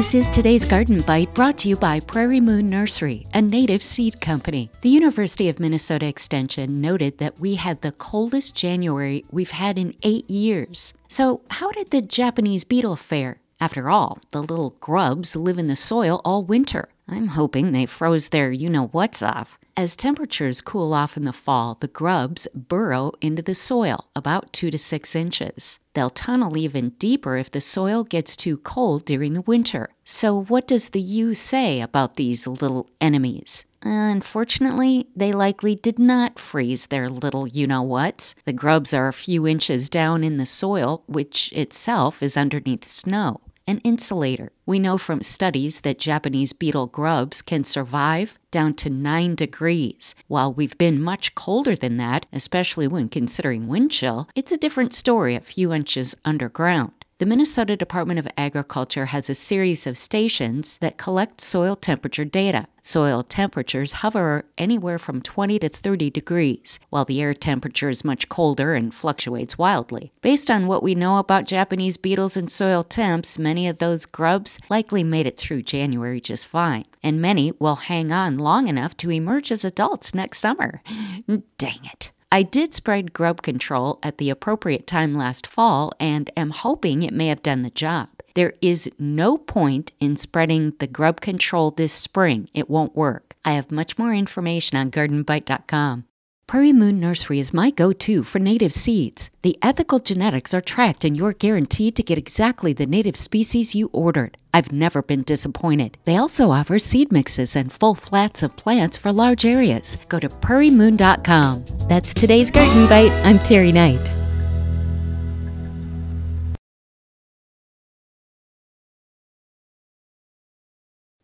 This is today's Garden Bite brought to you by Prairie Moon Nursery, a native seed company. The University of Minnesota Extension noted that we had the coldest January we've had in eight years. So, how did the Japanese beetle fare? After all, the little grubs live in the soil all winter. I'm hoping they froze their you know what's off. As temperatures cool off in the fall, the grubs burrow into the soil about 2 to 6 inches. They'll tunnel even deeper if the soil gets too cold during the winter. So, what does the U say about these little enemies? Unfortunately, they likely did not freeze their little you know whats. The grubs are a few inches down in the soil, which itself is underneath snow an insulator. We know from studies that Japanese beetle grubs can survive down to 9 degrees. While we've been much colder than that, especially when considering wind chill, it's a different story a few inches underground. The Minnesota Department of Agriculture has a series of stations that collect soil temperature data. Soil temperatures hover anywhere from 20 to 30 degrees, while the air temperature is much colder and fluctuates wildly. Based on what we know about Japanese beetles and soil temps, many of those grubs likely made it through January just fine, and many will hang on long enough to emerge as adults next summer. Dang it. I did spread grub control at the appropriate time last fall and am hoping it may have done the job. There is no point in spreading the grub control this spring. It won't work. I have much more information on gardenbite.com. Prairie Moon Nursery is my go to for native seeds. The ethical genetics are tracked, and you're guaranteed to get exactly the native species you ordered. I've never been disappointed. They also offer seed mixes and full flats of plants for large areas. Go to prairiemoon.com. That's today's Garden Bite. I'm Terry Knight.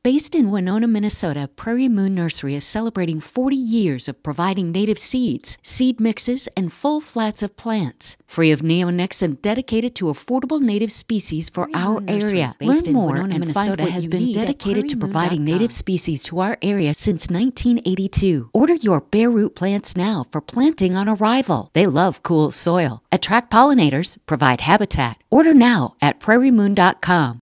Based in Winona, Minnesota, Prairie Moon Nursery is celebrating 40 years of providing native seeds, seed mixes, and full flats of plants, free of neonics and dedicated to affordable native species for Prairie our Moon Nursery, area. based Learn in more, Winona, and Minnesota, has been dedicated to providing native species to our area since 1982. Order your bare root plants now for planting on arrival. They love cool soil, attract pollinators, provide habitat. Order now at prairiemoon.com.